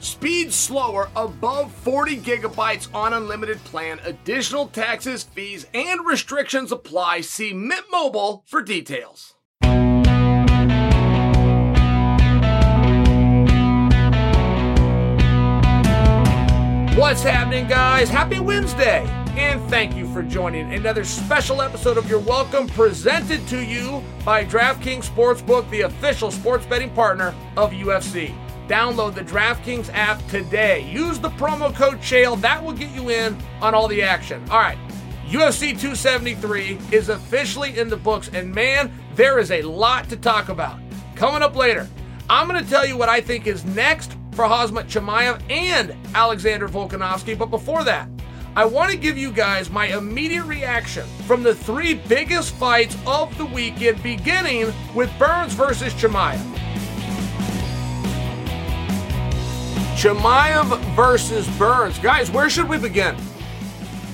Speed slower above 40 gigabytes on unlimited plan. Additional taxes, fees, and restrictions apply. See Mint Mobile for details. What's happening, guys? Happy Wednesday! And thank you for joining another special episode of You're Welcome presented to you by DraftKings Sportsbook, the official sports betting partner of UFC. Download the DraftKings app today. Use the promo code CHAEL. That will get you in on all the action. All right. UFC 273 is officially in the books, and man, there is a lot to talk about. Coming up later, I'm going to tell you what I think is next for Khamzat Chimaev and Alexander Volkanovski. But before that, I want to give you guys my immediate reaction from the three biggest fights of the weekend, beginning with Burns versus Chimaev. Chimaev versus Burns. Guys, where should we begin?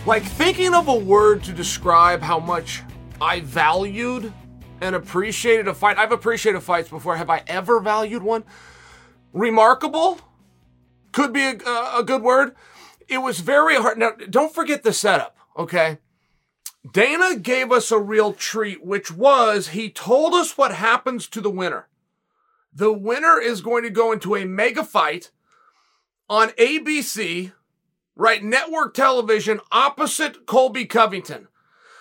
Like thinking of a word to describe how much I valued and appreciated a fight. I've appreciated fights before. Have I ever valued one? Remarkable could be a, a good word. It was very hard. Now, don't forget the setup, okay? Dana gave us a real treat, which was he told us what happens to the winner. The winner is going to go into a mega fight on ABC, right? Network television opposite Colby Covington.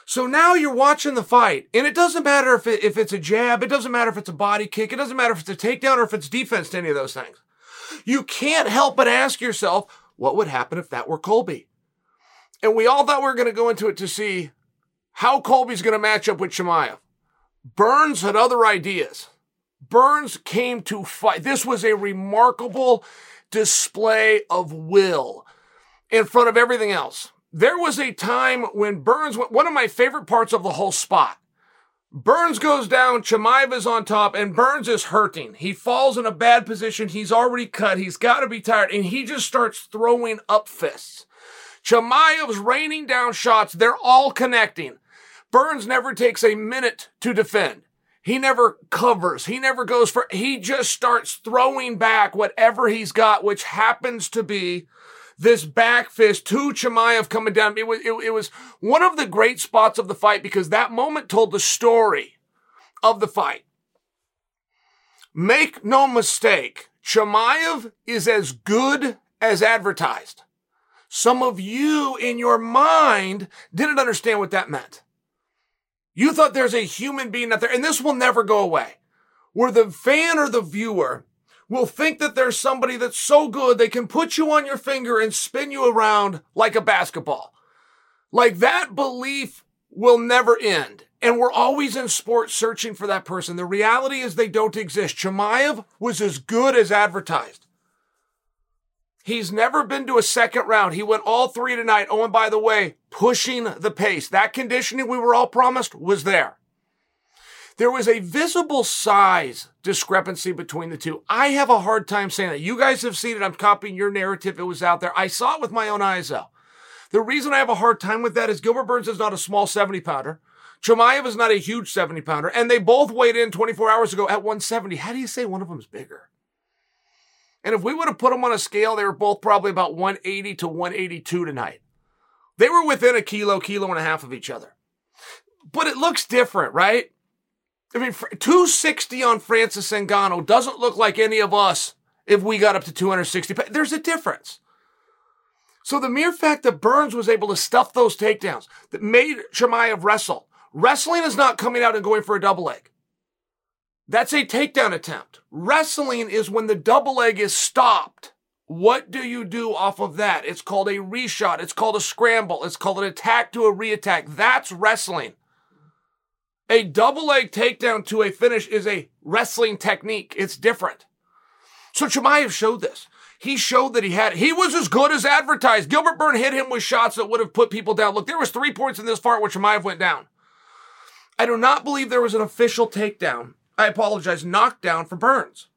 So now you're watching the fight, and it doesn't matter if, it, if it's a jab, it doesn't matter if it's a body kick, it doesn't matter if it's a takedown or if it's defense to any of those things. You can't help but ask yourself, what would happen if that were Colby? And we all thought we were going to go into it to see how Colby's going to match up with Chimaev. Burns had other ideas. Burns came to fight. This was a remarkable display of will in front of everything else. There was a time when Burns, one of my favorite parts of the whole spot, Burns goes down, Chimaev is on top, and Burns is hurting. He falls in a bad position. He's already cut. He's got to be tired, and he just starts throwing up fists. Chimaev's raining down shots. They're all connecting. Burns never takes a minute to defend. He never covers. He never goes for, he just starts throwing back whatever he's got, which happens to be this back fist to Chimaev coming down. It was, it, it was one of the great spots of the fight because that moment told the story of the fight. Make no mistake, Chimaev is as good as advertised. Some of you in your mind didn't understand what that meant. You thought there's a human being out there, and this will never go away, where the fan or the viewer will think that there's somebody that's so good they can put you on your finger and spin you around like a basketball. Like that belief will never end. And we're always in sports searching for that person. The reality is they don't exist. Chimaev was as good as advertised. He's never been to a second round. He went all three tonight. Oh, and by the way, pushing the pace. That conditioning we were all promised was there. There was a visible size discrepancy between the two. I have a hard time saying that. You guys have seen it. I'm copying your narrative. It was out there. I saw it with my own eyes though. The reason I have a hard time with that is Gilbert Burns is not a small 70 pounder. Chimaev is not a huge 70 pounder. And they both weighed in 24 hours ago at 170. How do you say one of them is bigger? And if we would have put them on a scale, they were both probably about 180 to 182 tonight. They were within a kilo, kilo and a half of each other. But it looks different, right? I mean, 260 on Francis Ngannou doesn't look like any of us if we got up to 260. There's a difference. So the mere fact that Burns was able to stuff those takedowns that made Chimaev wrestle, wrestling is not coming out and going for a double leg. That's a takedown attempt. Wrestling is when the double leg is stopped. What do you do off of that? It's called a reshot. It's called a scramble. It's called an attack to a reattack. That's wrestling. A double leg takedown to a finish is a wrestling technique. It's different. So Chimaev showed this. He showed that he had, he was as good as advertised. Gilbert Burn hit him with shots that would have put people down. Look, there was three points in this fight where Chimaev went down. I do not believe there was an official takedown. I apologize, knockdown for Burns.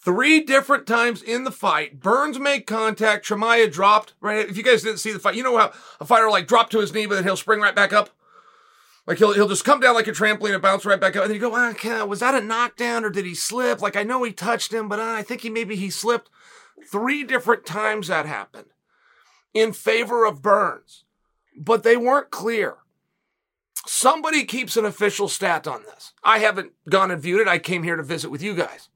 Three different times in the fight, Burns made contact. Chimaev dropped. Right, if you guys didn't see the fight, you know how a fighter like drop to his knee, but then he'll spring right back up. Like he'll he'll just come down like a trampoline and bounce right back up, and then you go, ah, was that a knockdown or did he slip? Like I know he touched him, but uh, I think he maybe he slipped. Three different times that happened in favor of Burns, but they weren't clear. Somebody keeps an official stat on this. I haven't gone and viewed it. I came here to visit with you guys.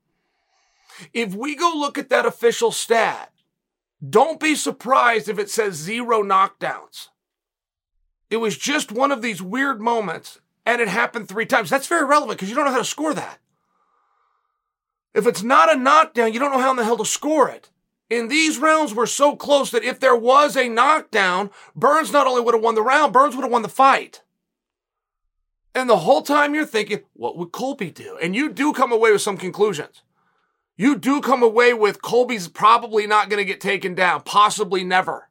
If we go look at that official stat, don't be surprised if it says zero knockdowns. It was just one of these weird moments and it happened three times. That's very relevant because you don't know how to score that. If it's not a knockdown, you don't know how in the hell to score it. And these rounds were so close that if there was a knockdown, Burns not only would have won the round, Burns would have won the fight. And the whole time you're thinking, what would Colby do? And you do come away with some conclusions. You do come away with Colby's probably not going to get taken down, possibly never.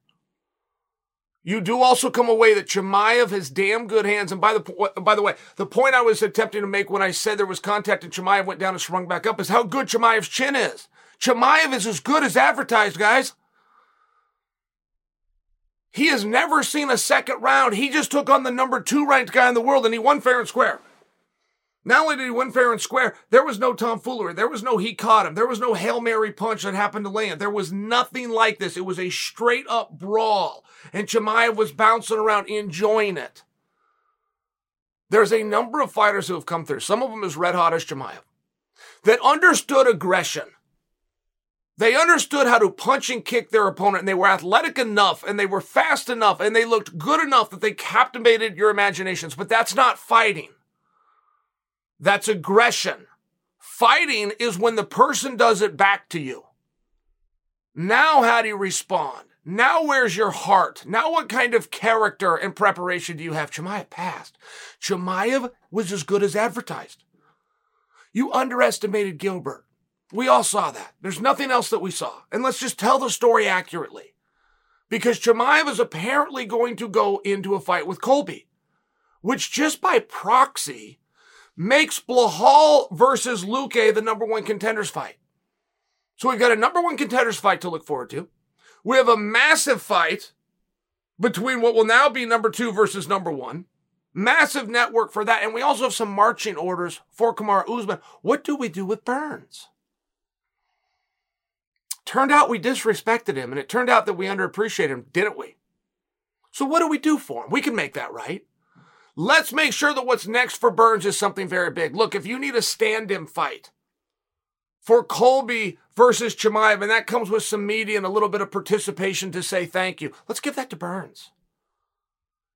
You do also come away that Chimaev has damn good hands. And by the by the way, the point I was attempting to make when I said there was contact and Chimaev went down and sprung back up is how good Chimaev's chin is. Chimaev is as good as advertised, guys. He has never seen a second round. He just took on the number two ranked guy in the world and he won fair and square. Not only did he win fair and square, there was no tomfoolery. There was no he caught him. There was no Hail Mary punch that happened to land. There was nothing like this. It was a straight up brawl. And Chimaev was bouncing around enjoying it. There's a number of fighters who have come through, some of them as red hot as Chimaev, that understood aggression They understood how to punch and kick their opponent, and they were athletic enough, and they were fast enough, and they looked good enough that they captivated your imaginations. But that's not fighting. That's aggression. Fighting is when the person does it back to you. Now, how do you respond? Now, where's your heart? Now, what kind of character and preparation do you have? Chimaev passed. Chimaev was as good as advertised. You underestimated Gilbert. We all saw that. There's nothing else that we saw. And let's just tell the story accurately. Because Chimaev is apparently going to go into a fight with Colby, which just by proxy makes Belal versus Luque the number one contenders fight. So we've got a number one contenders fight to look forward to. We have a massive fight between what will now be number two versus number one. Massive network for that. And we also have some marching orders for Kamaru Usman. What do we do with Burns? Turned out we disrespected him, and it turned out that we underappreciated him, didn't we? So what do we do for him? We can make that right. Let's make sure that what's next for Burns is something very big. Look, if you need a stand-in fight for Colby versus Chimaev, and that comes with some media and a little bit of participation to say thank you, let's give that to Burns.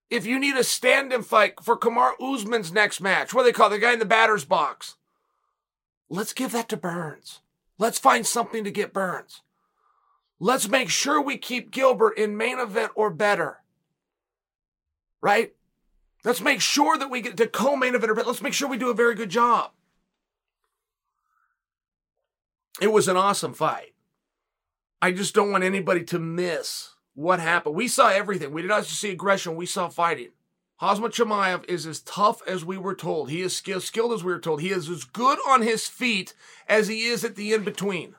If you need a stand-in fight for Kamaru Usman's next match, what do they call it? the guy in the batter's box? Let's give that to Burns. Let's find something to get Burns. Let's make sure we keep Gilbert in main event or better. Right? Let's make sure that we get to co-main event or better. Let's make sure we do a very good job. It was an awesome fight. I just don't want anybody to miss what happened. We saw everything. We did not just see aggression, we saw fighting. Khamzat Chimaev is as tough as we were told. He is skilled as we were told. He is as good on his feet as he is at the in between.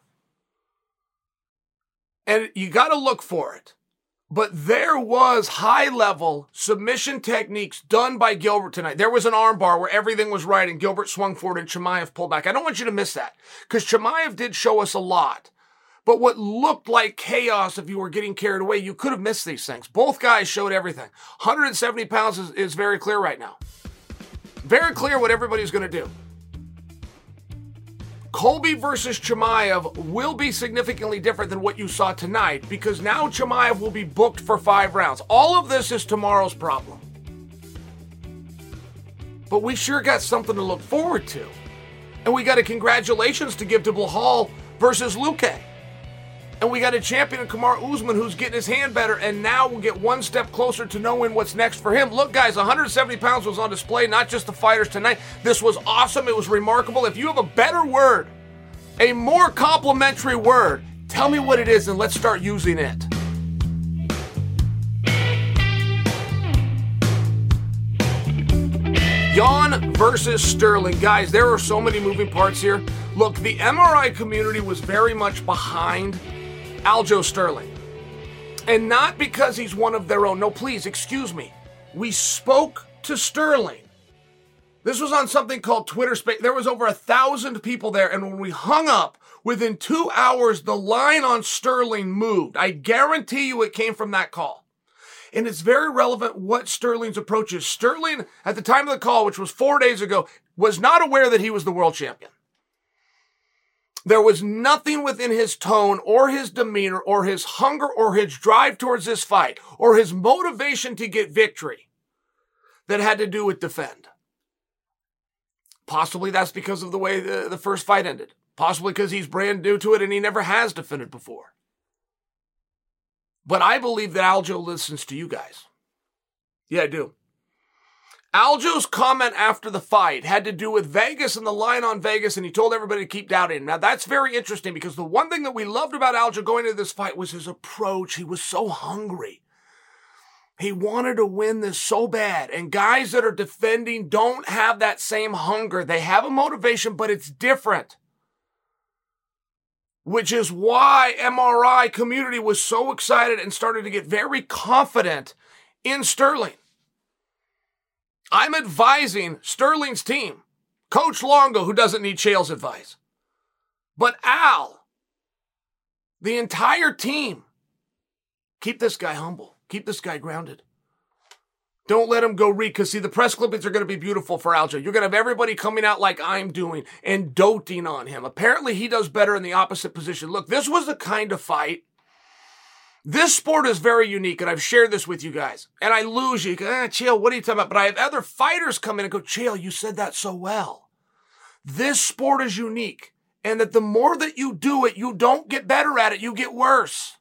And you got to look for it. But there was high level submission techniques done by Gilbert tonight. There was an armbar where everything was right and Gilbert swung forward and Chimaev pulled back. I don't want you to miss that because Chimaev did show us a lot. But what looked like chaos if you were getting carried away, you could have missed these things. Both guys showed everything. 170 pounds is, is very clear right now. Very clear what everybody's going to do. Colby versus Chimaev will be significantly different than what you saw tonight because now Chimaev will be booked for five rounds. All of this is tomorrow's problem. But we sure got something to look forward to. And we got a congratulations to give to Belal versus Luque. And we got a champion in Kamaru Usman who's getting his hand better, and now we'll get one step closer to knowing what's next for him. Look, guys, 170 pounds was on display, not just the fighters tonight. This was awesome. It was remarkable. If you have a better word, a more complimentary word, tell me what it is and let's start using it. Yan versus Sterling. Guys, there are so many moving parts here. Look, the MMA community was very much behind Aljo Sterling. And not because he's one of their own. No, please, excuse me. We spoke to Sterling. This was on something called Twitter Space. There was over a thousand people there, and when we hung up, within two hours, the line on Sterling moved. I guarantee you it came from that call. And it's very relevant what Sterling's approach is. Sterling, at the time of the call, which was four days ago, was not aware that he was the world champion. There was nothing within his tone or his demeanor or his hunger or his drive towards this fight or his motivation to get victory that had to do with defend. Possibly that's because of the way the, the first fight ended. Possibly because he's brand new to it and he never has defended before. But I believe that Aljo listens to you guys. Yeah, I do. Aljo's comment after the fight had to do with Vegas and the line on Vegas, and he told everybody to keep doubting. Now, that's very interesting because the one thing that we loved about Aljo going into this fight was his approach. He was so hungry. He wanted to win this so bad. And guys that are defending don't have that same hunger. They have a motivation, but it's different. Which is why MMA community was so excited and started to get very confident in Sterling. I'm advising Sterling's team, Coach Longo, who doesn't need Chael's advice, but Al, the entire team, keep this guy humble, keep this guy grounded. Don't let him go read because see the press clippings are going to be beautiful for Aljo. You're going to have everybody coming out like I'm doing and doting on him. Apparently he does better in the opposite position. Look, this was the kind of fight. This sport is very unique, and I've shared this with you guys. And I lose you. Ah, Chael, what are you talking about? But I have other fighters come in and go, Chael, you said that so well. This sport is unique, and that the more that you do it, you don't get better at it, you get worse.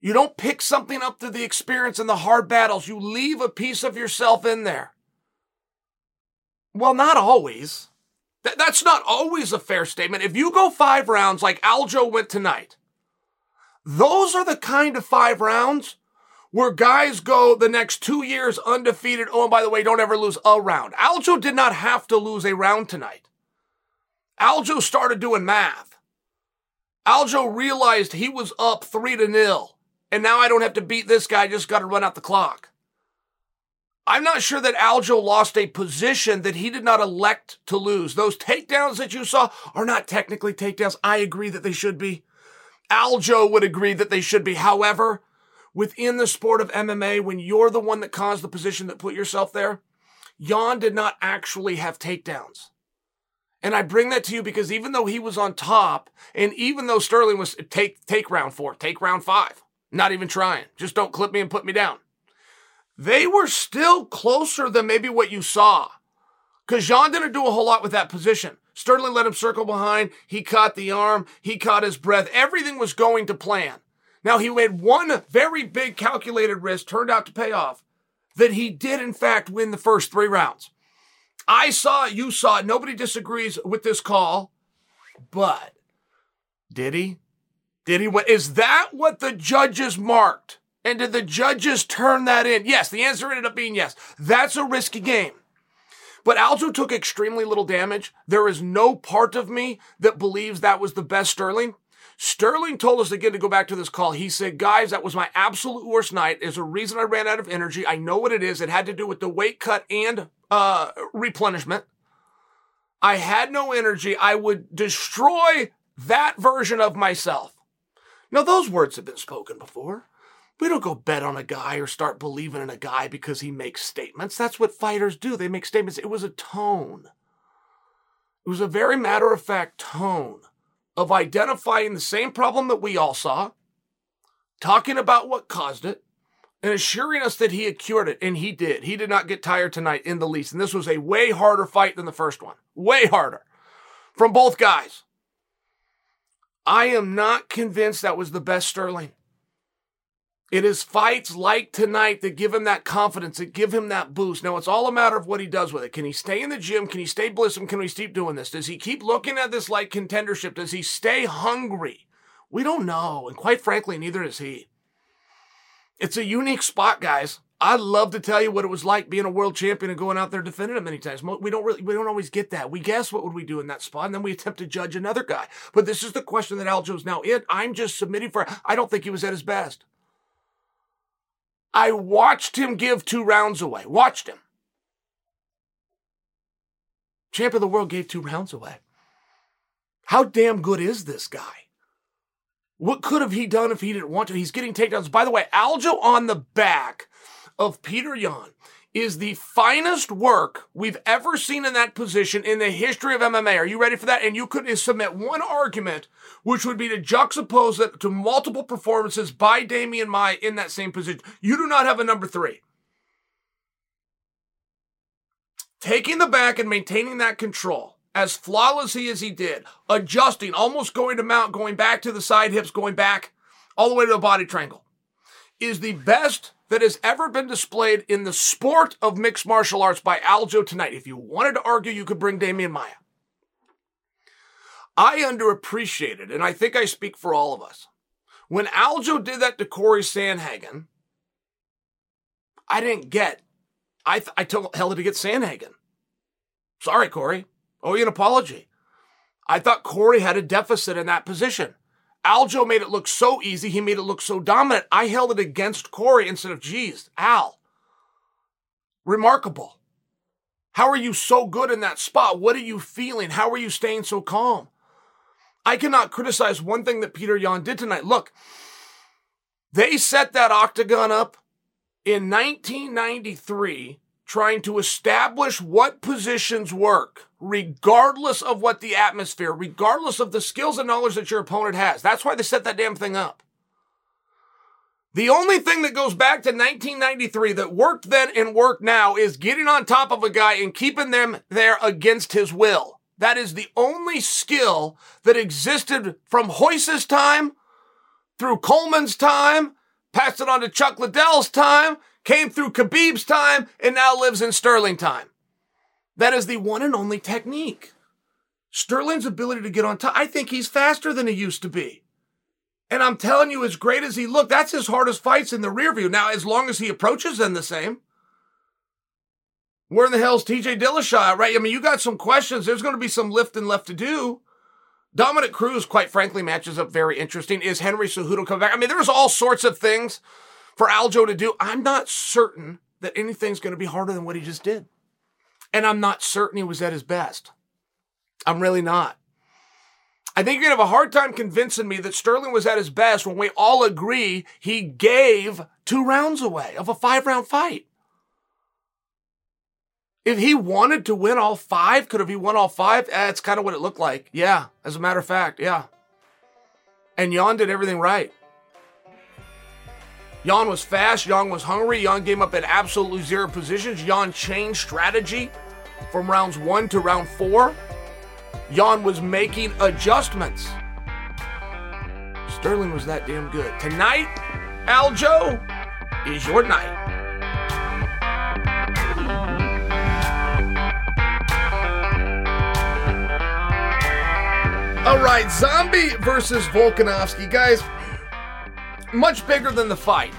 You don't pick something up through the experience and the hard battles. You leave a piece of yourself in there. Well, not always. Th- that's not always a fair statement. If you go five rounds like Aljo went tonight, those are the kind of five rounds where guys go the next two years undefeated. Oh, and by the way, don't ever lose a round. Aljo did not have to lose a round tonight. Aljo started doing math. Aljo realized he was up three to nil. And now I don't have to beat this guy, I just got to run out the clock. I'm not sure that Aljo lost a position that he did not elect to lose. Those takedowns that you saw are not technically takedowns. I agree that they should be. Aljo would agree that they should be. However, within the sport of MMA, when you're the one that caused the position that put yourself there, Yan did not actually have takedowns. And I bring that to you because even though he was on top, and even though Sterling was take take round four, take round five, not even trying. Just don't clip me and put me down. They were still closer than maybe what you saw. Because Yan didn't do a whole lot with that position. Sterling let him circle behind. He caught the arm. He caught his breath. Everything was going to plan. Now, he made one very big calculated risk, turned out to pay off, that he did, in fact, win the first three rounds. I saw it. You saw it. Nobody disagrees with this call. But did he? Did he win? Is that what the judges marked? And did the judges turn that in? Yes, the answer ended up being yes. That's a risky game. But Aljo took extremely little damage. There is no part of me that believes that was the best Sterling. Sterling told us again to go back to this call. He said, guys, that was my absolute worst night. There's a reason I ran out of energy. I know what it is. It had to do with the weight cut and uh, replenishment. I had no energy. I would destroy that version of myself. Now, those words have been spoken before. We don't go bet on a guy or start believing in a guy because he makes statements. That's what fighters do. They make statements. It was a tone. It was a very matter of fact tone of identifying the same problem that we all saw, talking about what caused it, and assuring us that he had cured it. And he did. He did not get tired tonight in the least. And this was a way harder fight than the first one. Way harder from both guys. I am not convinced that was the best Sterling. It is fights like tonight that give him that confidence, that give him that boost. Now, it's all a matter of what he does with it. Can he stay in the gym? Can he stay blissum? Can he keep doing this? Does he keep looking at this like contendership? Does he stay hungry? We don't know. And quite frankly, neither does he. It's a unique spot, guys. I'd love to tell you what it was like being a world champion and going out there defending it many times. We don't really, we don't always get that. We guess what would we do in that spot, and then we attempt to judge another guy. But this is the question that Aljo's now in. I'm just submitting for. I don't think he was at his best. I watched him give two rounds away. Watched him. Champ of the world gave two rounds away. How damn good is this guy? What could have he done if he didn't want to? He's getting takedowns. By the way, Aljo on the back of Peter Yan is the finest work we've ever seen in that position in the history of MMA. Are you ready for that? And you could submit one argument, which would be to juxtapose it to multiple performances by Demian Maia in that same position. You do not have a number three. Taking the back and maintaining that control as flawlessly as he did, adjusting, almost going to mount, going back to the side hips, going back all the way to the body triangle, is the best that has ever been displayed in the sport of mixed martial arts by Aljo tonight. If you wanted to argue, you could bring Demian Maia. I underappreciated, and I think I speak for all of us. When Aljo did that to Corey Sandhagen, I didn't get. I th- I told hell to get Sandhagen. Sorry, Corey. Owe you an apology. I thought Corey had a deficit in that position. Aljo made it look so easy. He made it look so dominant. I held it against Corey instead of, geez, Al. Remarkable. How are you so good in that spot? What are you feeling? How are you staying so calm? I cannot criticize one thing that Peter Yan did tonight. Look, they set that octagon up in 1993 trying to establish what positions work, regardless of what the atmosphere, regardless of the skills and knowledge that your opponent has. That's why they set that damn thing up. The only thing that goes back to 1993 that worked then and worked now is getting on top of a guy and keeping them there against his will. That is the only skill that existed from Royce's time through Coleman's time, passed it on to Chuck Liddell's time, came through Khabib's time, and now lives in Sterling time. That is the one and only technique. Sterling's ability to get on top, I think he's faster than he used to be. And I'm telling you, as great as he looked, that's his hardest fights in the rear view. Now, as long as he approaches them the same. Where in the hell's TJ Dillashaw, right? I mean, you got some questions. There's going to be some lifting left to do. Dominick Cruz, quite frankly, matches up very interesting. Is Henry Cejudo coming back? I mean, there's all sorts of things for Aljo to do. I'm not certain that anything's going to be harder than what he just did. And I'm not certain he was at his best. I'm really not. I think you're going to have a hard time convincing me that Sterling was at his best when we all agree he gave two rounds away of a five round fight. If he wanted to win all five, could have he won all five? Eh, that's kind of what it looked like. Yeah, as a matter of fact, yeah. And Yan did everything right. Yan was fast, Yan was hungry, Yan came up at absolutely zero positions. Yan changed strategy from rounds one to round four. Yan was making adjustments. Sterling was that damn good. Tonight, Aljo is your night. All right, Zombie versus Volkanovski. Guys, much bigger than the fight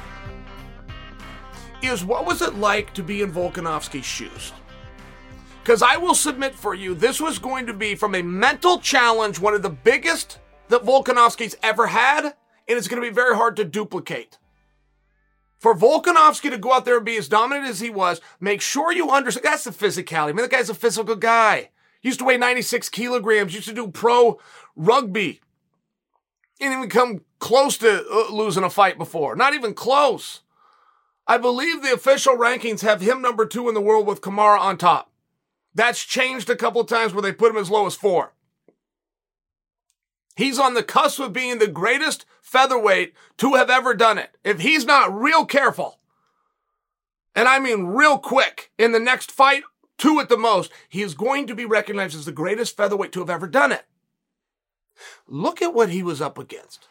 is what was it like to be in Volkanovski's shoes? Because I will submit for you, this was going to be from a mental challenge, one of the biggest that Volkanovski's ever had, and it's going to be very hard to duplicate. For Volkanovski to go out there and be as dominant as he was, make sure you understand that's the physicality. I mean, the guy's a physical guy. He used to weigh 96 kilograms, used to do pro rugby. Didn't even come close to uh, losing a fight before. Not even close. I believe the official rankings have him number two in the world with Kamaru on top. That's changed a couple times where they put him as low as four. He's on the cusp of being the greatest featherweight to have ever done it. If he's not real careful, and I mean real quick, in the next fight, two at the most, he is going to be recognized as the greatest featherweight to have ever done it. Look at what he was up against.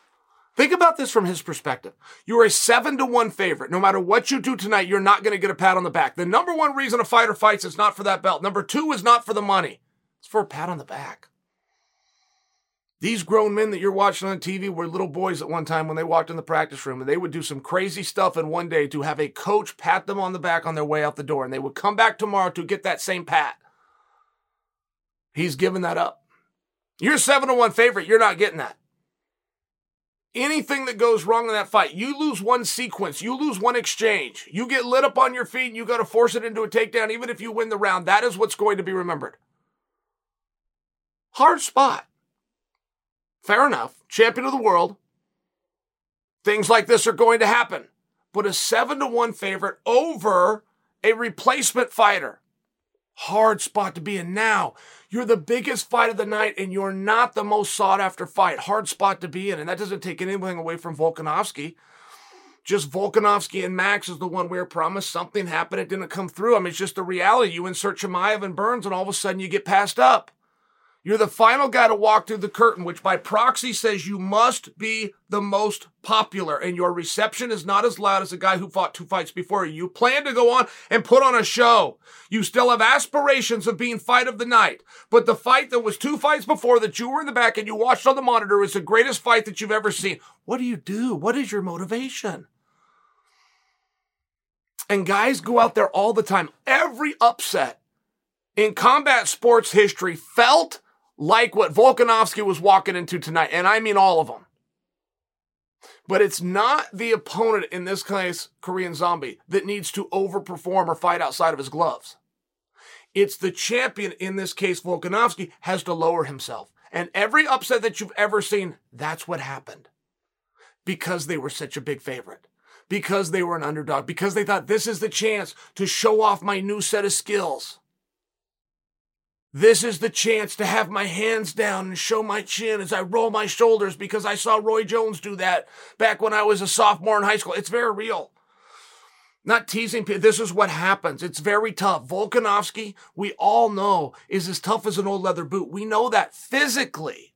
Think about this from his perspective. You're a seven to one favorite. No matter what you do tonight, you're not going to get a pat on the back. The number one reason a fighter fights is not for that belt. Number two is not for the money. It's for a pat on the back. These grown men that you're watching on TV were little boys at one time when they walked in the practice room and they would do some crazy stuff in one day to have a coach pat them on the back on their way out the door and they would come back tomorrow to get that same pat. He's given that up. You're seven to one favorite. You're not getting that. Anything that goes wrong in that fight, you lose one sequence, you lose one exchange, you get lit up on your feet and you got to force it into a takedown, even if you win the round. That is what's going to be remembered. Hard spot. Fair enough. Champion of the world. Things like this are going to happen. But a seven to one favorite over a replacement fighter. Hard spot to be in now. You're the biggest fight of the night and you're not the most sought after fight. Hard spot to be in. And that doesn't take anything away from Volkanovski. Just Volkanovski and Max is the one we were promised. Something happened. It didn't come through. I mean, it's just the reality. You insert Chimaev and Burns and all of a sudden you get passed up. You're the final guy to walk through the curtain, which by proxy says you must be the most popular, and your reception is not as loud as a guy who fought two fights before you. You plan to go on and put on a show. You still have aspirations of being fight of the night, but the fight that was two fights before that you were in the back and you watched on the monitor is the greatest fight that you've ever seen. What do you do? What is your motivation? And guys go out there all the time. Every upset in combat sports history felt like what Volkanovski was walking into tonight, and I mean all of them. But it's not the opponent, in this case, Korean Zombie, that needs to overperform or fight outside of his gloves. It's the champion, in this case, Volkanovski, has to lower himself. And every upset that you've ever seen, that's what happened. Because they were such a big favorite. because they were an underdog, because they thought this is the chance to show off my new set of skills. This is the chance to have my hands down and show my chin as I roll my shoulders because I saw Roy Jones do that back when I was a sophomore in high school. It's very real. Not teasing people. This is what happens. It's very tough. Volkanovski, we all know, is as tough as an old leather boot. We know that physically.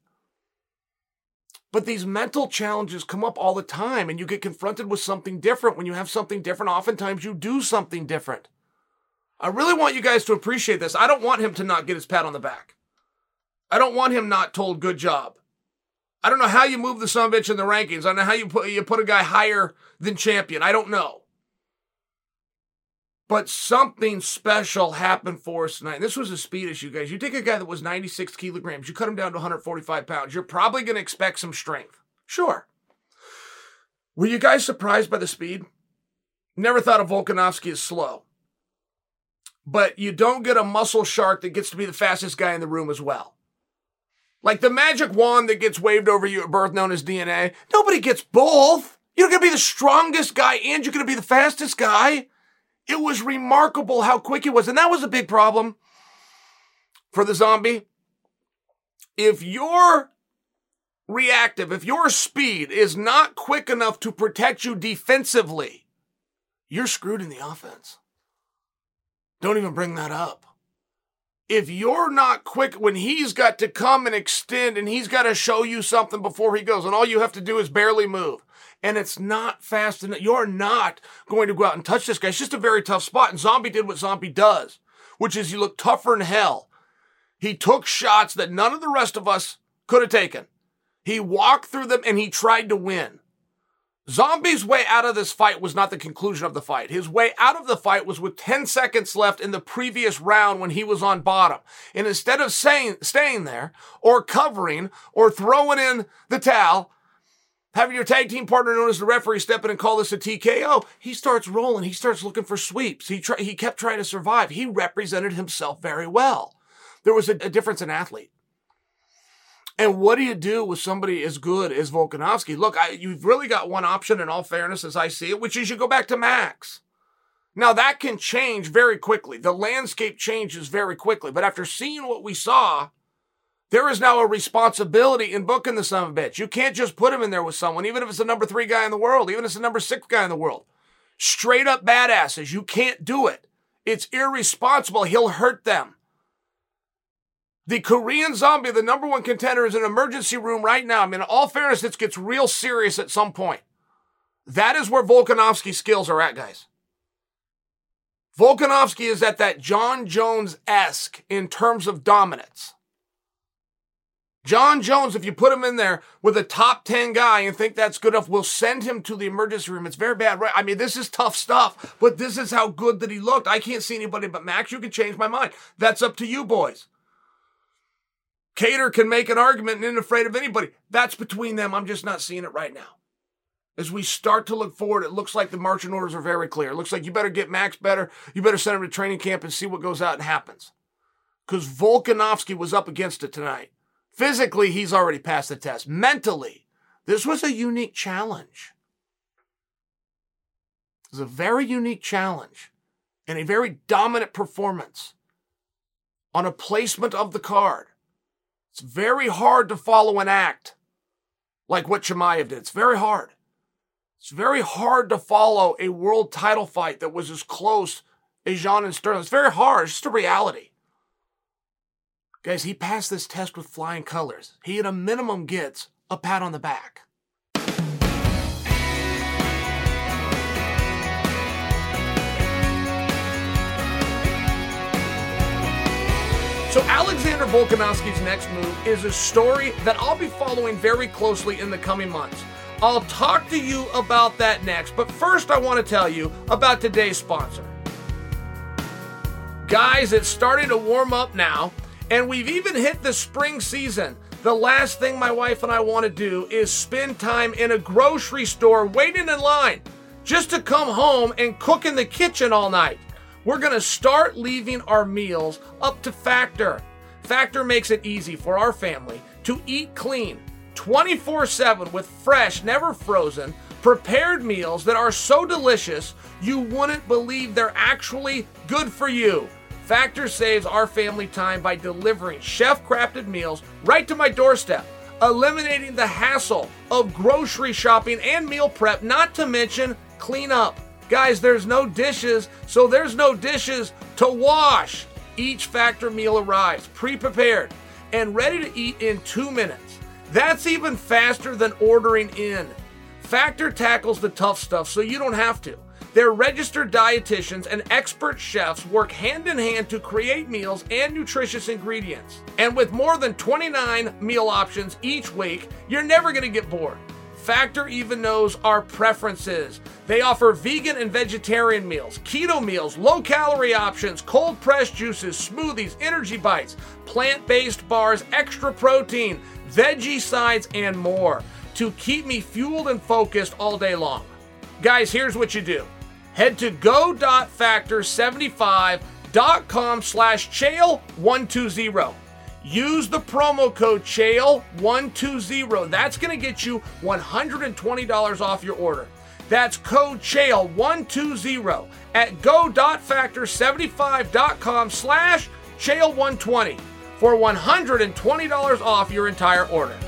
But these mental challenges come up all the time, and you get confronted with something different. When you have something different, oftentimes you do something different. I really want you guys to appreciate this. I don't want him to not get his pat on the back. I don't want him not told good job. I don't know how you move the son bitch in the rankings. I don't know how you put you put a guy higher than champion. I don't know. But something special happened for us tonight. This was a speed issue, guys. You take a guy that was 96 kilograms, you cut him down to 145 pounds. You're probably going to expect some strength. Sure. Were you guys surprised by the speed? Never thought of Volkanovski as slow but you don't get a muscle shark that gets to be the fastest guy in the room as well. Like the magic wand that gets waved over you at birth, known as DNA, nobody gets both. You're going to be the strongest guy and you're going to be the fastest guy. It was remarkable how quick he was. And that was a big problem for the zombie. If you're reactive, if your speed is not quick enough to protect you defensively, you're screwed in the offense. Don't even bring that up. If you're not quick when he's got to come and extend and he's got to show you something before he goes, and all you have to do is barely move, and it's not fast enough, you're not going to go out and touch this guy. It's just a very tough spot. And Zombie did what Zombie does, which is he looked tougher than hell. He took shots that none of the rest of us could have taken. He walked through them and he tried to win. Zombie's way out of this fight was not the conclusion of the fight. His way out of the fight was with 10 seconds left in the previous round when he was on bottom. And instead of saying, staying there or covering or throwing in the towel, having your tag team partner known as the referee step in and call this a TKO, he starts rolling. He starts looking for sweeps. He, try, he kept trying to survive. He represented himself very well. There was a, a difference in athlete. And what do you do with somebody as good as Volkanovski? Look, I, you've really got one option in all fairness as I see it, which is you go back to Max. Now that can change very quickly. The landscape changes very quickly. But after seeing what we saw, there is now a responsibility in booking the son of a bitch. You can't just put him in there with someone, even if it's the number three guy in the world, even if it's the number six guy in the world. Straight up badasses. You can't do it. It's irresponsible. He'll hurt them. The Korean zombie, the number one contender, is in an emergency room right now. I mean, in all fairness, this gets real serious at some point. That is where Volkanovski's skills are at, guys. Volkanovski is at that Jon Jones esque in terms of dominance. Jon Jones, if you put him in there with a top 10 guy and think that's good enough, we'll send him to the emergency room. It's very bad, right? I mean, this is tough stuff, but this is how good that he looked. I can't see anybody but Max. You can change my mind. That's up to you, boys. Kattar can make an argument and isn't afraid of anybody. That's between them. I'm just not seeing it right now. As we start to look forward, it looks like the marching orders are very clear. It looks like you better get Max better. You better send him to training camp and see what goes out and happens. Because Volkanovski was up against it tonight. Physically, he's already passed the test. Mentally, this was a unique challenge. It was a very unique challenge and a very dominant performance on a placement of the card it's very hard to follow an act like what Chimaev did. It's very hard. It's very hard to follow a world title fight that was as close as Yan and Sterling. It's very hard. It's just a reality. Guys, he passed this test with flying colors. He at a minimum gets a pat on the back. So Alexander Volkanovski's next move is a story that I'll be following very closely in the coming months. I'll talk to you about that next, but first I want to tell you about today's sponsor. Guys, it's starting to warm up now, and we've even hit the spring season. The last thing my wife and I want to do is spend time in a grocery store waiting in line just to come home and cook in the kitchen all night. We're going to start leaving our meals up to Factor. Factor makes it easy for our family to eat clean 24 7 with fresh, never frozen, Prepared meals that are so delicious you wouldn't believe they're actually good for you. Factor saves our family time by delivering chef crafted meals right to my doorstep, eliminating the hassle of grocery shopping and meal prep, not to mention clean up. Guys, there's no dishes, so there's no dishes to wash. Each Factor meal arrives pre prepared and ready to eat in two minutes. That's even faster than ordering in. Factor tackles the tough stuff so you don't have to. Their registered dietitians and expert chefs work hand in hand to create meals and nutritious ingredients. And with more than 29 meal options each week, you're never going to get bored. Factor even knows our preferences. They offer vegan and vegetarian meals, keto meals, low calorie options, cold pressed juices, smoothies, energy bites, plant based bars, extra protein, veggie sides, and more to keep me fueled and focused all day long. Guys, here's what you do. Head to go.factor75.com slash chael120. Use the promo code CHAEL120. That's going to get you $120 off your order. That's code CHAEL120 at go.factor75.com slash chael120 for $120 off your entire order.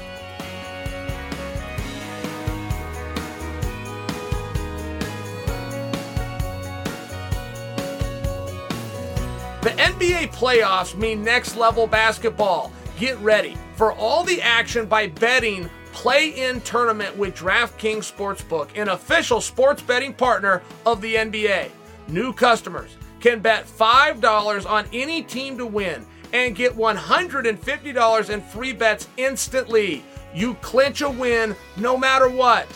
The NBA playoffs mean next level basketball. Get ready for all the action by betting play in tournament with DraftKings Sportsbook, an official sports betting partner of the NBA. New customers can bet $5 on any team to win and get $150 in free bets instantly. You clinch a win no matter what.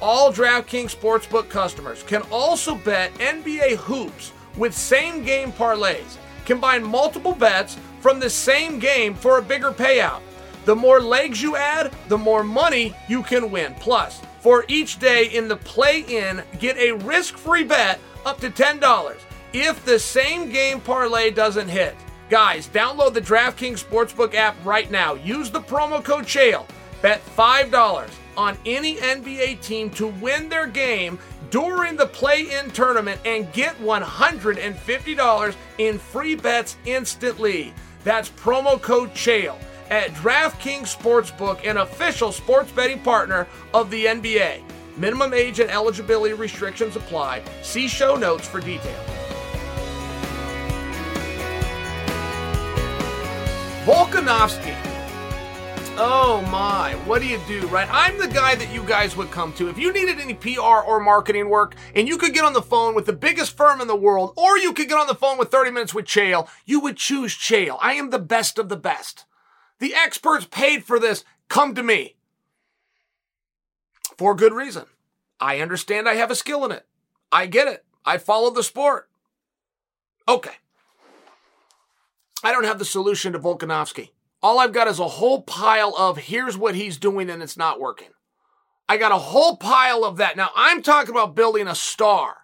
All DraftKings Sportsbook customers can also bet NBA hoops with same game parlays combine multiple bets from the same game for a bigger payout. The more legs you add, the more money you can win. Plus, for each day in the play in, get a risk free bet up to $10 if the same game parlay doesn't hit. Guys, download the DraftKings Sportsbook app right now. Use the promo code CHAEL. Bet $5 on any NBA team to win their game during the play in tournament and get $150 in free bets instantly. That's promo code CHAEL at DraftKings Sportsbook, an official sports betting partner of the NBA. Minimum age and eligibility restrictions apply. See show notes for details. Volkanovski Oh my, what do you do, right? I'm the guy that you guys would come to. If you needed any PR or marketing work and you could get on the phone with the biggest firm in the world, or you could get on the phone with 30 minutes with Chael, you would choose Chael. I am the best of the best. The experts paid for this. Come to me. For good reason. I understand I have a skill in it. I get it. I follow the sport. Okay. I don't have the solution to Volkanovski. All I've got is a whole pile of here's what he's doing and it's not working. I got a whole pile of that. Now I'm talking about building a star.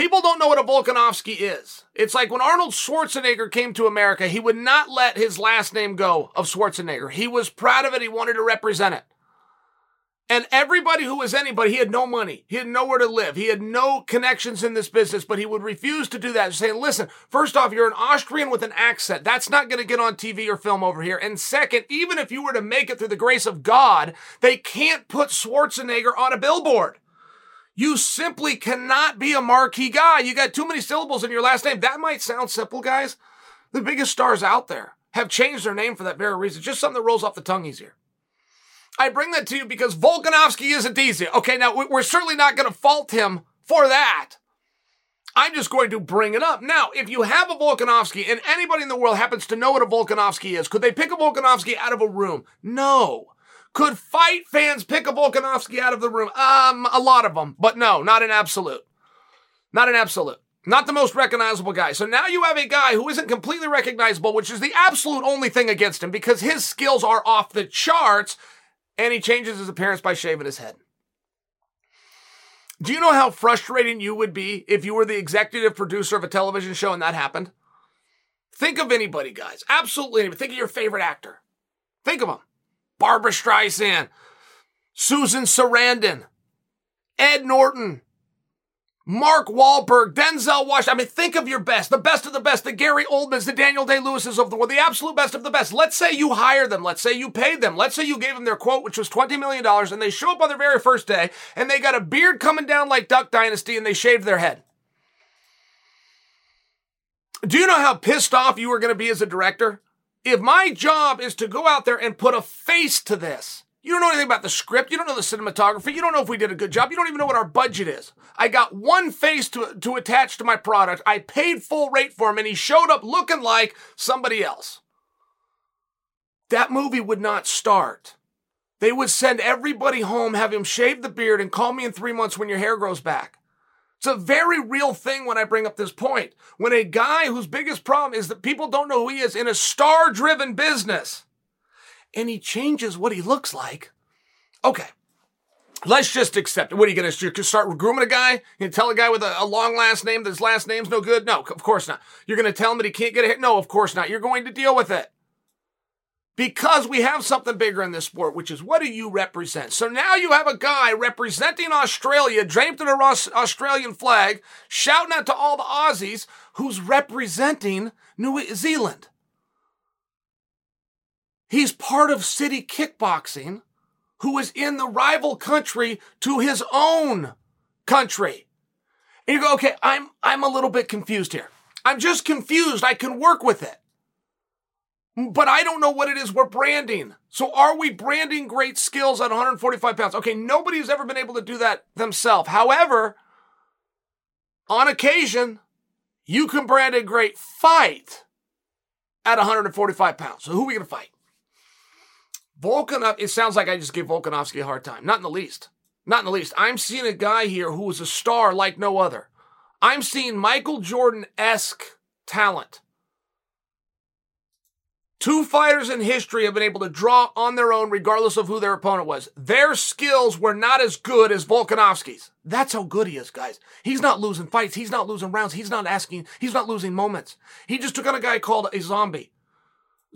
People don't know what a Volkanovski is. It's like when Arnold Schwarzenegger came to America, he would not let his last name go of Schwarzenegger. He was proud of it. He wanted to represent it. And everybody who was anybody, he had no money. He had nowhere to live. He had no connections in this business, but he would refuse to do that, saying, listen, first off, you're an Austrian with an accent. That's not going to get on TV or film over here. And second, even if you were to make it through the grace of God, they can't put Schwarzenegger on a billboard. You simply cannot be a marquee guy. You got too many syllables in your last name. That might sound simple, guys. The biggest stars out there have changed their name for that very reason. Just something that rolls off the tongue easier. I bring that to you because Volkanovski isn't easy. Okay, now we're certainly not going to fault him for that. I'm just going to bring it up. Now, if you have a Volkanovski and anybody in the world happens to know what a Volkanovski is, could they pick a Volkanovski out of a room? No. Could fight fans pick a Volkanovski out of the room? Um, a lot of them, but no, not an absolute. Not an absolute. Not the most recognizable guy. So now you have a guy who isn't completely recognizable, which is the absolute only thing against him because his skills are off the charts and he changes his appearance by shaving his head. Do you know how frustrating you would be if you were the executive producer of a television show and that happened? Think of anybody, guys. Absolutely anybody. Think of your favorite actor. Think of them. Barbra Streisand, Susan Sarandon, Ed Norton, Mark Wahlberg, Denzel Washington. I mean, think of your best, the best of the best, the Gary Oldmans, the Daniel Day Lewises of the world, the absolute best of the best. Let's say you hire them. Let's say you paid them. Let's say you gave them their quote, which was $20 million, and they show up on their very first day, and they got a beard coming down like Duck Dynasty, and they shaved their head. Do you know how pissed off you are going to be as a director? If my job is to go out there and put a face to this, you don't know anything about the script. You don't know the cinematography. You don't know if we did a good job. You don't even know what our budget is. I got one face to, to attach to my product. I paid full rate for him and he showed up looking like somebody else. That movie would not start. They would send everybody home, have him shave the beard, and call me in three months when your hair grows back. It's a very real thing when I bring up this point. When a guy whose biggest problem is that people don't know who he is in a star driven business and he changes what he looks like. Okay. Let's just accept it. What are you going to do? Start grooming a guy? You tell a guy with a, a, long last name that his last name's no good? No, of course not. You're going to tell him that he can't get a hit? No, of course not. You're going to deal with it because we have something bigger in this sport, which is what do you represent? So now you have a guy representing Australia, draped in a Australian flag, shouting out to all the Aussies who's representing New Zealand. He's part of City Kickboxing, who is in the rival country to his own country. And you go, okay, I'm, I'm a little bit confused here. I'm just confused. I can work with it but I don't know what it is we're branding. So are we branding great skills at 145 pounds? Okay, nobody's ever been able to do that themselves. However, on occasion, you can brand a great fight at 145 pounds. So who are we going to fight? Volkanov, it sounds like I just gave Volkanovski a hard time. Not in the least. Not in the least. I'm seeing a guy here who is a star like no other. I'm seeing Michael Jordan esque talent. Two fighters in history have been able to draw on their own regardless of who their opponent was. Their skills were not as good as Volkanovski's. That's how good he is, guys. He's not losing fights. He's not losing rounds. He's not asking, he's not losing moments. He just took on a guy called a zombie.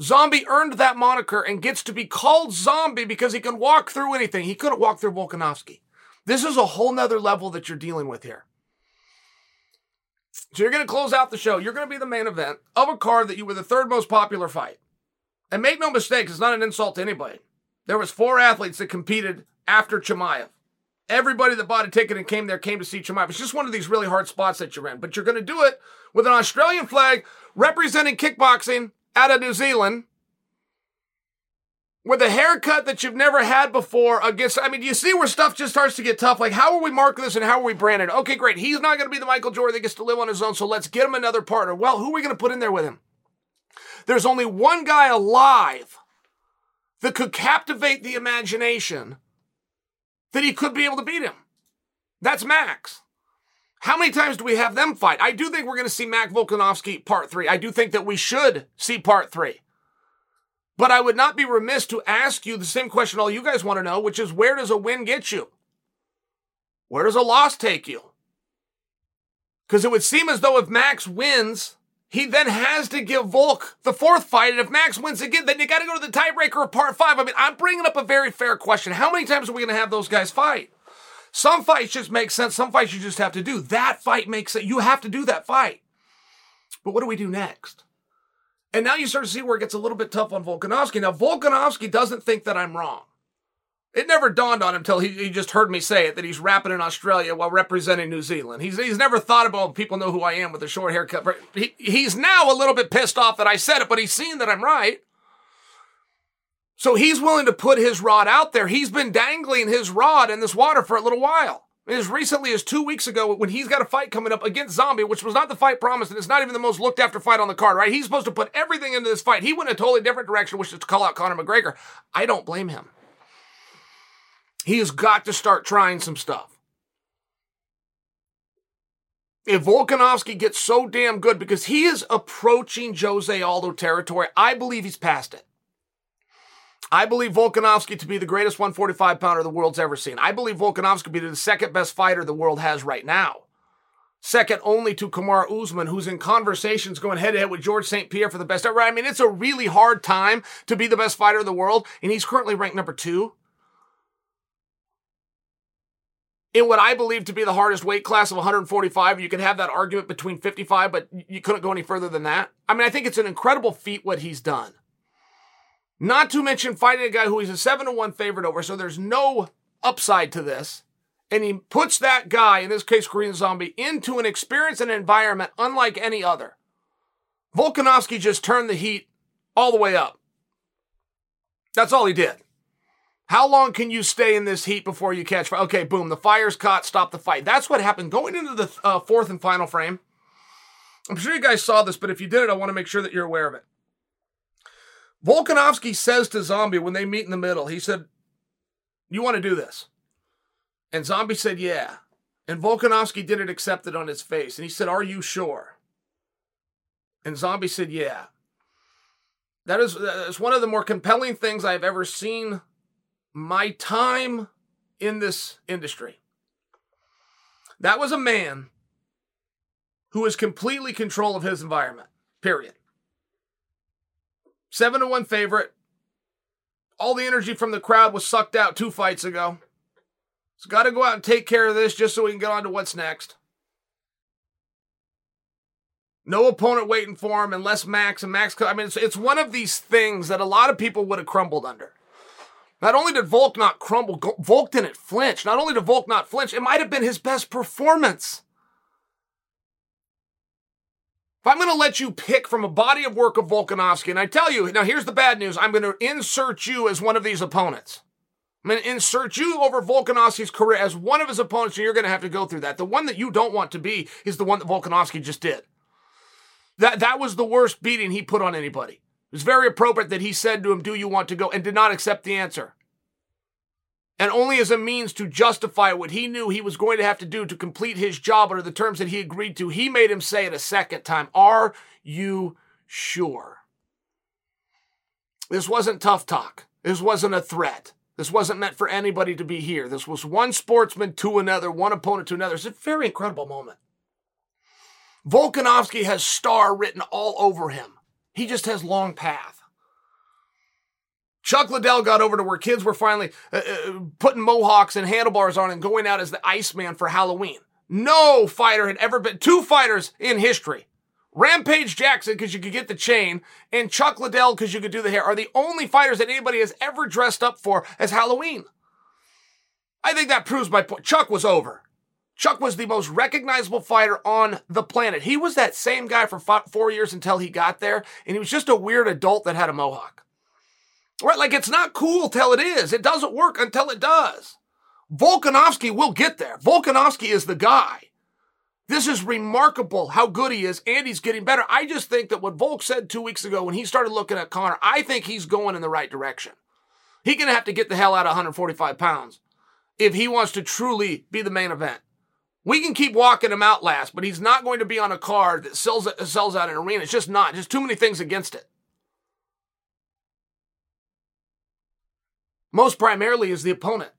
Zombie earned that moniker and gets to be called zombie because he can walk through anything. He couldn't walk through Volkanovski. This is a whole nother level that you're dealing with here. So you're going to close out the show. You're going to be the main event of a card that you were the third most popular fight. And make no mistake, it's not an insult to anybody. There was four athletes that competed after Chimaev. Everybody that bought a ticket and came there came to see Chimaev. It's just one of these really hard spots that you're in. But you're going to do it with an Australian flag representing kickboxing out of New Zealand with a haircut that you've never had before against I mean, you see where stuff just starts to get tough? Like, how are we marking this and how are we branding? Okay, great. He's not going to be the Michael Jordan that gets to live on his own, so let's get him another partner. Well, who are we going to put in there with him? There's only one guy alive that could captivate the imagination that he could be able to beat him. That's Max. How many times do we have them fight? I do think we're going to see Mac Volkanovski part three. I do think that we should see part three. But I would not be remiss to ask you the same question all you guys want to know, which is where does a win get you? Where does a loss take you? Because it would seem as though if Max wins, he then has to give Volk the fourth fight, and if Max wins again, then you got to go to the tiebreaker of part five. I mean, I'm bringing up a very fair question. How many times are we going to have those guys fight? Some fights just make sense. Some fights you just have to do. That fight makes sense. You have to do that fight. But what do we do next? And now you start to see where it gets a little bit tough on Volkanovski. Now, Volkanovski doesn't think that I'm wrong. It never dawned on him until he, he just heard me say it that he's rapping in Australia while representing New Zealand. He's, he's never thought about people know who I am with a short haircut. He, he's now a little bit pissed off that I said it, but he's seen that I'm right. So he's willing to put his rod out there. He's been dangling his rod in this water for a little while. As recently as two weeks ago, when he's got a fight coming up against Zombie, which was not the fight promised, and it's not even the most looked after fight on the card, right? He's supposed to put everything into this fight. He went a totally different direction, which is to call out Conor McGregor. I don't blame him. He has got to start trying some stuff. If Volkanovski gets so damn good because he is approaching Jose Aldo territory, I believe he's past it. I believe Volkanovski to be the greatest 145 pounder the world's ever seen. I believe Volkanovski to be the second best fighter the world has right now. Second only to Kamaru Usman, who's in conversations going head to head with George St. Pierre for the best ever. I mean, it's a really hard time to be the best fighter in the world, and he's currently ranked number two. In what I believe to be the hardest weight class of 145. You could have that argument between 55, but you couldn't go any further than that. I mean, I think it's an incredible feat what he's done. Not to mention fighting a guy who he's a 7 to 1 favorite over, so there's no upside to this. And he puts that guy, in this case, Korean Zombie, into an experience and environment unlike any other. Volkanovski just turned the heat all the way up. That's all he did. How long can you stay in this heat before you catch fire? Okay, boom, the fire's caught, stop the fight. That's what happened going into the uh, fourth and final frame. I'm sure you guys saw this, but if you did it, I want to make sure that you're aware of it. Volkanovski says to Zombie when they meet in the middle, he said, You want to do this? And Zombie said, Yeah. And Volkanovski didn't accept it on his face. And he said, Are you sure? And Zombie said, Yeah. That is, that is one of the more compelling things I've ever seen my time in this industry. That was a man who was completely control of his environment. Period. Seven to one favorite. All the energy from the crowd was sucked out two fights ago. So got to go out and take care of this just so we can get on to what's next. No opponent waiting for him unless Max and Max. I mean, it's, it's one of these things that a lot of people would have crumbled under. Not only did Volk not crumble, Volk didn't flinch. Not only did Volk not flinch, it might have been his best performance. If I'm going to let you pick from a body of work of Volkanovski, and I tell you, now here's the bad news I'm going to insert you as one of these opponents. I'm going to insert you over Volkanovski's career as one of his opponents, and you're going to have to go through that. The one that you don't want to be is the one that Volkanovski just did. That, that was the worst beating he put on anybody. Was very appropriate that he said to him, Do you want to go? and did not accept the answer. And only as a means to justify what he knew he was going to have to do to complete his job under the terms that he agreed to, he made him say it a second time Are you sure? This wasn't tough talk. This wasn't a threat. This wasn't meant for anybody to be here. This was one sportsman to another, one opponent to another. It's a very incredible moment. Volkanovski has star written all over him. He just has long path. Chuck Liddell got over to where kids were finally uh, uh, putting mohawks and handlebars on and going out as the Iceman for Halloween. No fighter had ever been, two fighters in history. Rampage Jackson, because you could get the chain, and Chuck Liddell, because you could do the hair, are the only fighters that anybody has ever dressed up for as Halloween. I think that proves my point. Chuck was over. Chuck was the most recognizable fighter on the planet. He was that same guy for four years until he got there, and he was just a weird adult that had a mohawk. Right? Like it's not cool till it is. It doesn't work until it does. Volkanovski will get there. Volkanovski is the guy. This is remarkable how good he is, and he's getting better. I just think that what Volk said two weeks ago when he started looking at Conor, I think he's going in the right direction. He's going to have to get the hell out of 145 pounds if he wants to truly be the main event. We can keep walking him out last, but he's not going to be on a card that sells, uh, sells out an arena. It's just not. Just too many things against it. Most primarily is the opponent.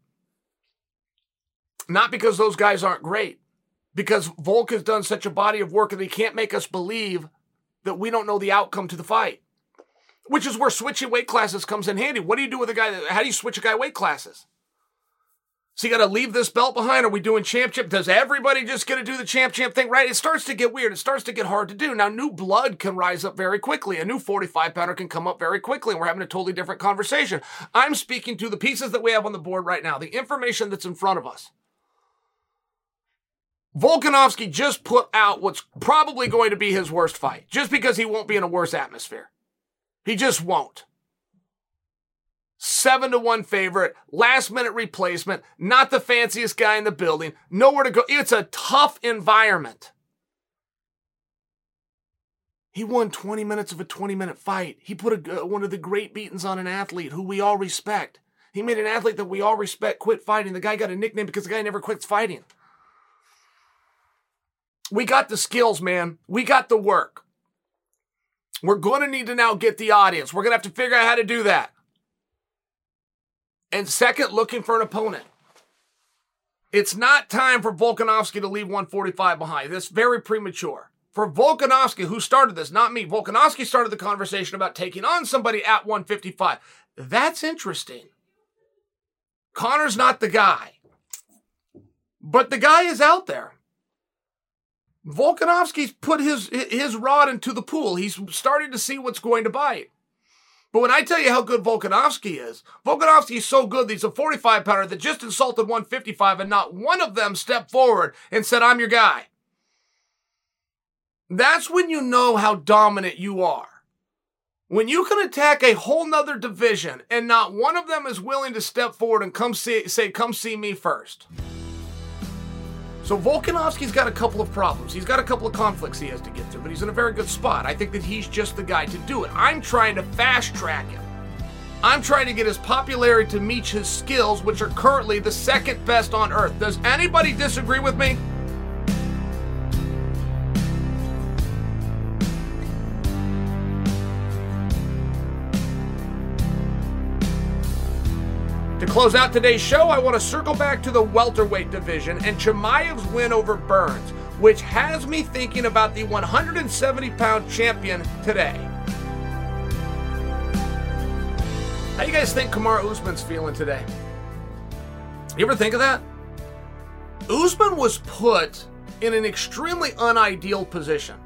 Not because those guys aren't great, because Volk has done such a body of work that he can't make us believe that we don't know the outcome to the fight. Which is where switching weight classes comes in handy. What do you do with a guy? That, how do you switch a guy weight classes? So you got to leave this belt behind? Are we doing champ champ? Does everybody just get to do the champ champ thing? Right? It starts to get weird. It starts to get hard to do. Now, new blood can rise up very quickly. A new 45 pounder can come up very quickly, and we're having a totally different conversation. I'm speaking to the pieces that we have on the board right now, the information that's in front of us. Volkanovski just put out what's probably going to be his worst fight, just because he won't be in a worse atmosphere. He just won't seven to one favorite, last minute replacement, not the fanciest guy in the building, nowhere to go. It's a tough environment. He won 20 minutes of a 20 minute fight. He put a, uh, one of the great beatings on an athlete who we all respect. He made an athlete that we all respect quit fighting. The guy got a nickname because the guy never quits fighting. We got the skills, man. We got the work. We're going to need to now get the audience. We're going to have to figure out how to do that. And second, looking for an opponent. It's not time for Volkanovski to leave 145 behind. That's very premature. For Volkanovski, who started this, not me, Volkanovski started the conversation about taking on somebody at 155. That's interesting. Conor's not the guy. But the guy is out there. Volkanovski's put his his rod into the pool. He's starting to see what's going to bite. But when I tell you how good Volkanovski is, Volkanovski is so good that he's a 45 pounder that just insulted 155 and not one of them stepped forward and said, I'm your guy. That's when you know how dominant you are. When you can attack a whole nother division and not one of them is willing to step forward and come see, say, come see me first. So Volkanovski's got a couple of problems. He's got a couple of conflicts he has to get through, but he's in a very good spot. I think that he's just the guy to do it. I'm trying to fast track him. I'm trying to get his popularity to meet his skills, which are currently the second best on earth. Does anybody disagree with me? Close out today's show, I want to circle back to the welterweight division and Chimaev's win over Burns, which has me thinking about the 170 pound champion today. How you guys think Kamaru Usman's feeling today? You ever think of that? Usman was put in an extremely unideal position,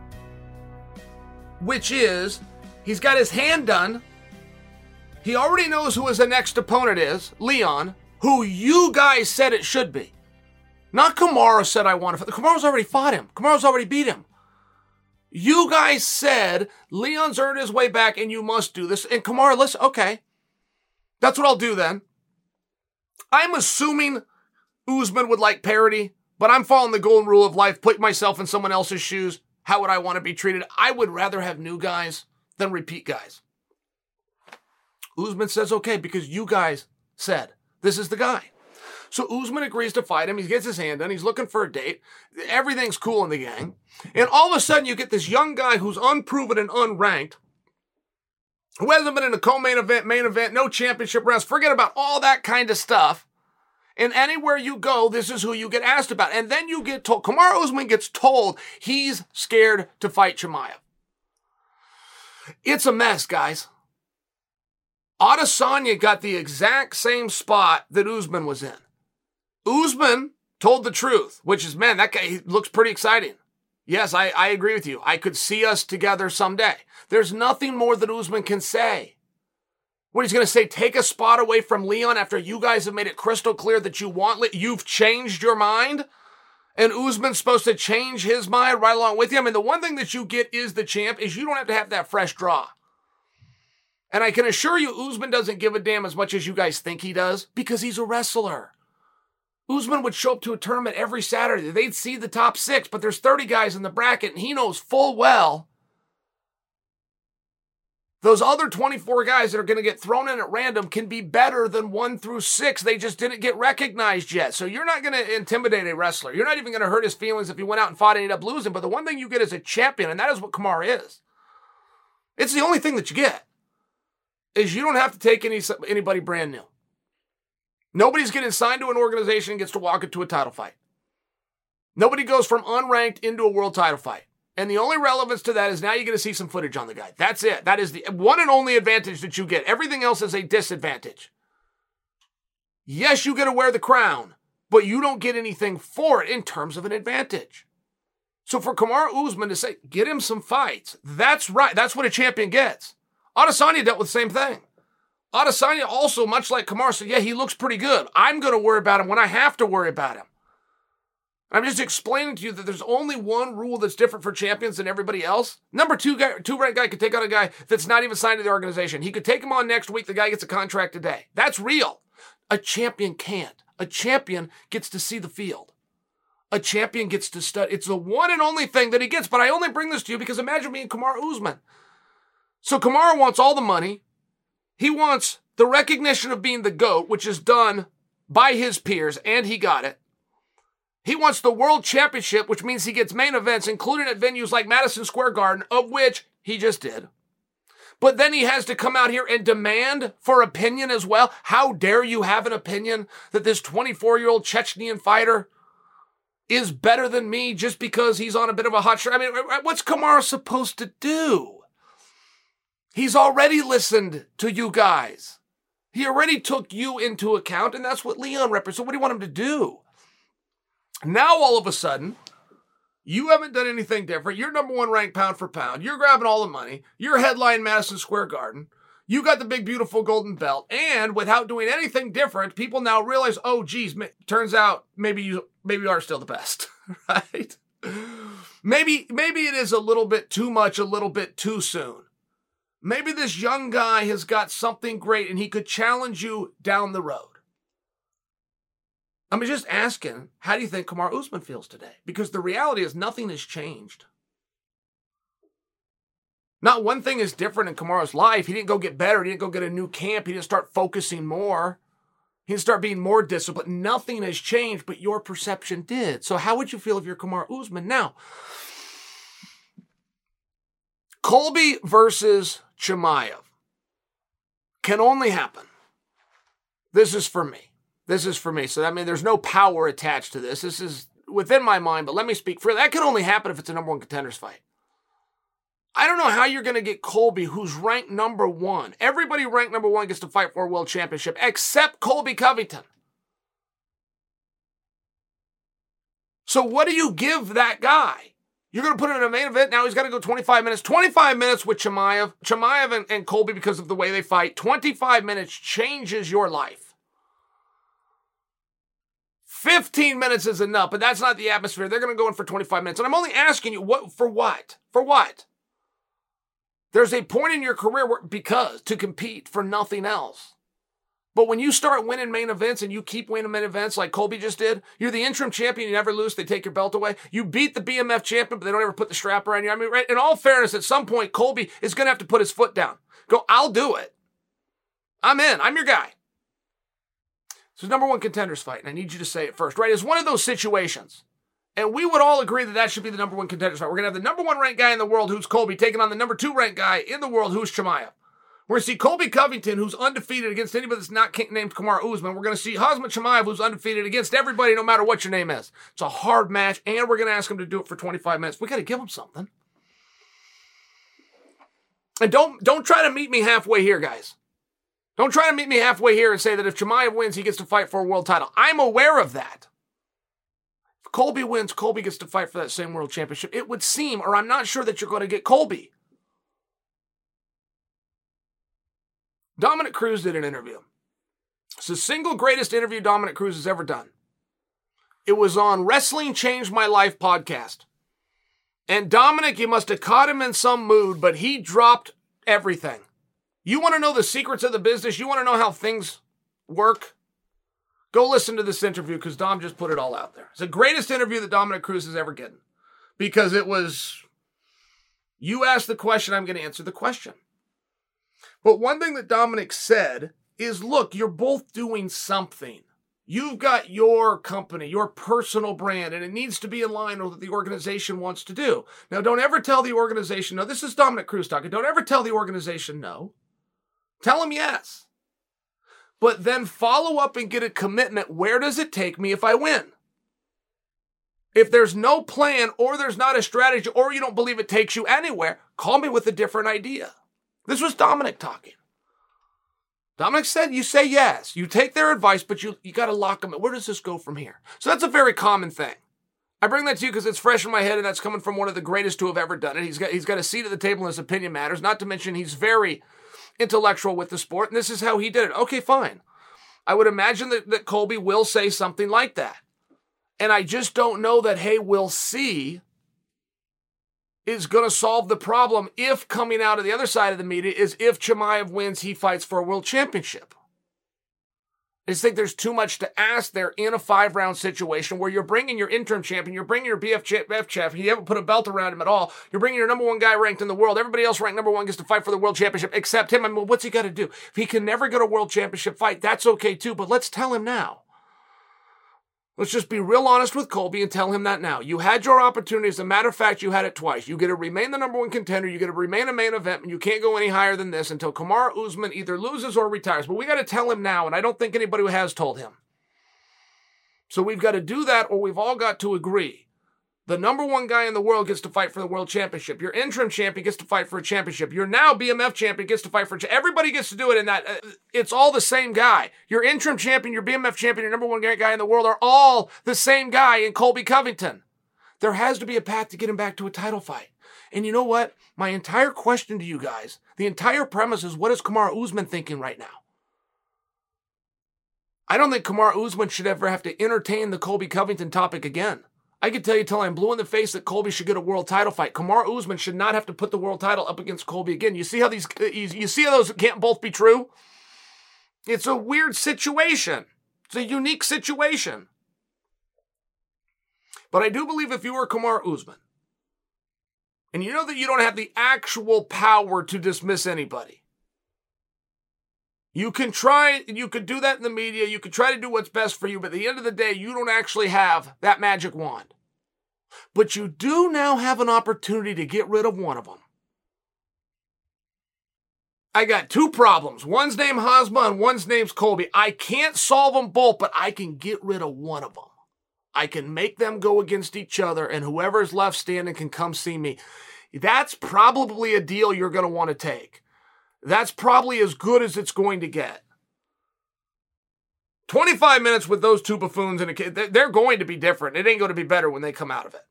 which is he's got his hand done he already knows who his next opponent is, Leon, who you guys said it should be. Not Kamaru said I want to fight. Kamaru's already fought him. Kamaru's already beat him. You guys said Leon's earned his way back and you must do this. And Kamaru, listen, okay. That's what I'll do then. I'm assuming Usman would like parity, but I'm following the golden rule of life. Put myself in someone else's shoes. How would I want to be treated? I would rather have new guys than repeat guys. Usman says okay because you guys said this is the guy. So Usman agrees to fight him. He gets his hand done. He's looking for a date. Everything's cool in the gang. And all of a sudden, you get this young guy who's unproven and unranked, who hasn't been in a co-main event, main event, no championship rounds. Forget about all that kind of stuff. And anywhere you go, this is who you get asked about. And then you get told, Kamaru Usman gets told he's scared to fight Chimaev. It's a mess, guys. Adesanya got the exact same spot that Usman was in. Usman told the truth, which is, man, that guy looks pretty exciting. Yes, I, I agree with you. I could see us together someday. There's nothing more that Usman can say. What he's going to say, take a spot away from Leon after you guys have made it crystal clear that you want, you've changed your mind? And Usman's supposed to change his mind right along with him. And the one thing that you get is the champ is you don't have to have that fresh draw. And I can assure you, Usman doesn't give a damn as much as you guys think he does because he's a wrestler. Usman would show up to a tournament every Saturday. They'd see the top six, but there's 30 guys in the bracket, and he knows full well those other 24 guys that are going to get thrown in at random can be better than one through six. They just didn't get recognized yet. So you're not going to intimidate a wrestler. You're not even going to hurt his feelings if he went out and fought and ended up losing. But the one thing you get is a champion, and that is what Kamaru is. It's the only thing that you get is you don't have to take any anybody brand new. Nobody's getting signed to an organization and gets to walk into a title fight. Nobody goes from unranked into a world title fight. And the only relevance to that is now you're going to see some footage on the guy. That's it. That is the one and only advantage that you get. Everything else is a disadvantage. Yes, you get to wear the crown, but you don't get anything for it in terms of an advantage. So for Kamaru Usman to say, get him some fights, that's right. That's what a champion gets. Adesanya dealt with the same thing. Adesanya also, much like Kamaru, said, yeah, he looks pretty good. I'm going to worry about him when I have to worry about him. I'm just explaining to you that there's only one rule that's different for champions than everybody else. Number two guy, two rank guy could take on a guy that's not even signed to the organization. He could take him on next week. The guy gets a contract today. That's real. A champion can't. A champion gets to see the field. A champion gets to study. It's the one and only thing that he gets. But I only bring this to you because imagine me and Kamaru Usman. So Kamaru wants all the money. He wants the recognition of being the GOAT, which is done by his peers, and he got it. He wants the world championship, which means he gets main events, including at venues like Madison Square Garden, of which he just did. But then he has to come out here and demand for opinion as well. How dare you have an opinion that this 24 year old Chechnyan fighter is better than me just because he's on a bit of a hot streak? I mean, what's Kamaru supposed to do? He's already listened to you guys. He already took you into account, and that's what Leon represents. So, what do you want him to do? Now all of a sudden, you haven't done anything different. You're number one ranked pound for pound. You're grabbing all the money. You're headline Madison Square Garden. You got the big, beautiful golden belt. And without doing anything different, people now realize, oh, geez, turns out maybe you, maybe you are still the best, right? Maybe, maybe it is a little bit too much, a little bit too soon. Maybe this young guy has got something great and he could challenge you down the road. I'm just asking, how do you think Kamaru Usman feels today? Because the reality is nothing has changed. Not one thing is different in Kamaru's life. He didn't go get better. He didn't go get a new camp. He didn't start focusing more. He didn't start being more disciplined. Nothing has changed, but your perception did. So how would you feel if you're Kamaru Usman now? Colby versus Chimaev can only happen. This is for me. This is for me. So I mean, there's no power attached to this. This is within my mind, but let me speak for that. Can only happen if it's a number one contenders fight. I don't know how you're going to get Colby, who's ranked number one. Everybody ranked number one gets to fight for a world championship, except Colby Covington. So what do you give that guy? You're going to put him in a main event. Now he's got to go 25 minutes. 25 minutes with Chimaev. Chimaev and, and Colby, because of the way they fight, 25 minutes changes your life. 15 minutes is enough, but that's not the atmosphere. They're going to go in for 25 minutes. And I'm only asking you, what for what? For what? There's a point in your career where, because to compete for nothing else. But when you start winning main events and you keep winning main events like Colby just did, you're the interim champion, you never lose, they take your belt away. You beat the BMF champion, but they don't ever put the strap around you. I mean, right, in all fairness, at some point, Colby is going to have to put his foot down. Go, I'll do it. I'm in. I'm your guy. So number one contenders fight, and I need you to say it first, right? It's one of those situations. And we would all agree that that should be the number one contenders fight. We're going to have the number one ranked guy in the world, who's Colby, taking on the number two ranked guy in the world, who's Chimaev. We're going to see Colby Covington, who's undefeated against anybody that's not named Kamaru Usman. We're going to see Khamzat Chimaev, who's undefeated against everybody, no matter what your name is. It's a hard match, and we're going to ask him to do it for 25 minutes. We got to give him something. And don't don't try to meet me halfway here, guys. Don't try to meet me halfway here and say that if Chimaev wins, he gets to fight for a world title. I'm aware of that. If Colby wins, Colby gets to fight for that same world championship. It would seem, or I'm not sure that you're going to get Colby. Dominick Cruz did an interview. It's the single greatest interview Dominick Cruz has ever done. It was on Wrestling Changed My Life podcast. And Dominick, you must have caught him in some mood, but he dropped everything. You want to know the secrets of the business? You want to know how things work? Go listen to this interview because Dom just put it all out there. It's the greatest interview that Dominick Cruz has ever given because it was you ask the question, I'm going to answer the question. But one thing that Dominick said is look, you're both doing something. You've got your company, your personal brand, and it needs to be in line with what the organization wants to do. Now, don't ever tell the organization no. This is Dominick Cruz talking. Don't ever tell the organization no. Tell them yes. But then follow up and get a commitment. Where does it take me if I win? If there's no plan or there's not a strategy or you don't believe it takes you anywhere, call me with a different idea. This was Dominick talking. Dominick said, you say yes. You take their advice, but you, you got to lock them. Where does this go from here? So that's a very common thing. I bring that to you because it's fresh in my head and that's coming from one of the greatest to have ever done it. He's got, he's got a seat at the table and his opinion matters. Not to mention he's very intellectual with the sport, and this is how he did it. Okay, fine. I would imagine that, that Colby will say something like that. And I just don't know that, hey, we'll see is going to solve the problem if coming out of the other side of the media is if Chimaev wins, he fights for a world championship. I just think there's too much to ask there in a five round situation where you're bringing your interim champion, you're bringing your BMF champion, you haven't put a belt around him at all. You're bringing your number one guy ranked in the world. Everybody else ranked number one gets to fight for the world championship except him. I mean, what's he got to do? If he can never get a world championship fight, that's okay too, but let's tell him now. Let's just be real honest with Colby and tell him that now. You had your opportunity. As a matter of fact, you had it twice. You get to remain the number one contender. You get to remain a main event, and you can't go any higher than this until Kamaru Usman either loses or retires. But we got to tell him now, and I don't think anybody has told him. So we've got to do that, or we've all got to agree The number one guy in the world gets to fight for the world championship. Your interim champion gets to fight for a championship. Your now BMF champion gets to fight for. Cha- Everybody gets to do it in that. Uh, it's all the same guy. Your interim champion, your BMF champion, your number one guy in the world are all the same guy in Colby Covington. There has to be a path to get him back to a title fight. And you know what? My entire question to you guys, the entire premise is what is Kamaru Usman thinking right now? I don't think Kamaru Usman should ever have to entertain the Colby Covington topic again. I can tell you till I'm blue in the face that Colby should get a world title fight. Kamaru Usman should not have to put the world title up against Colby again. You see how these, uh, you see how those can't both be true? It's a weird situation. It's a unique situation. But I do believe if you were Kamaru Usman, and you know that you don't have the actual power to dismiss anybody, you can try, you could do that in the media, you could try to do what's best for you, but at the end of the day, you don't actually have that magic wand. But you do now have an opportunity to get rid of one of them. I got two problems. One's named Khamzat and one's name's Colby. I can't solve them both, but I can get rid of one of them. I can make them go against each other, and whoever's left standing can come see me. That's probably a deal you're going to want to take. That's probably as good as it's going to get. 25 minutes with those two buffoons and a kid, they're going to be different. It ain't going to be better when they come out of it.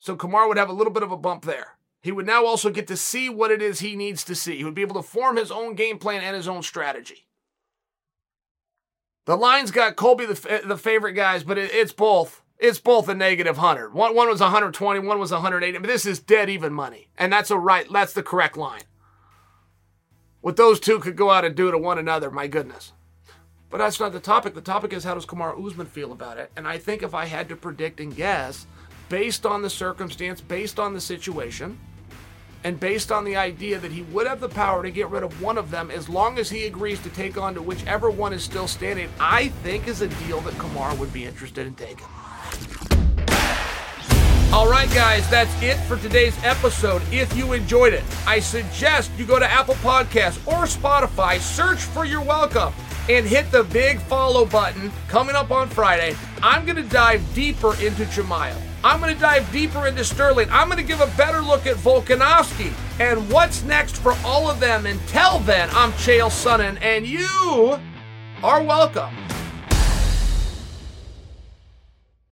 So Kamaru would have a little bit of a bump there. He would now also get to see what it is he needs to see. He would be able to form his own game plan and his own strategy. The line's got Colby the, the favorite guys, but it, it's both. It's both a negative 100. One, one was 120, one was 180. But this is dead even money. And that's a right, that's the correct line. What those two could go out and do to one another, my goodness. But that's not the topic. The topic is how does Kamaru Usman feel about it? And I think if I had to predict and guess, based on the circumstance, based on the situation, and based on the idea that he would have the power to get rid of one of them as long as he agrees to take on to whichever one is still standing, I think is a deal that Kamaru would be interested in taking. All right, guys, that's it for today's episode. If you enjoyed it, I suggest you go to Apple Podcasts or Spotify, search for You're Welcome, and hit the big follow button coming up on Friday. I'm going to dive deeper into Chimaev. I'm going to dive deeper into Sterling. I'm going to give a better look at Volkanovski and what's next for all of them. Until then, I'm Chael Sonnen, and you are welcome.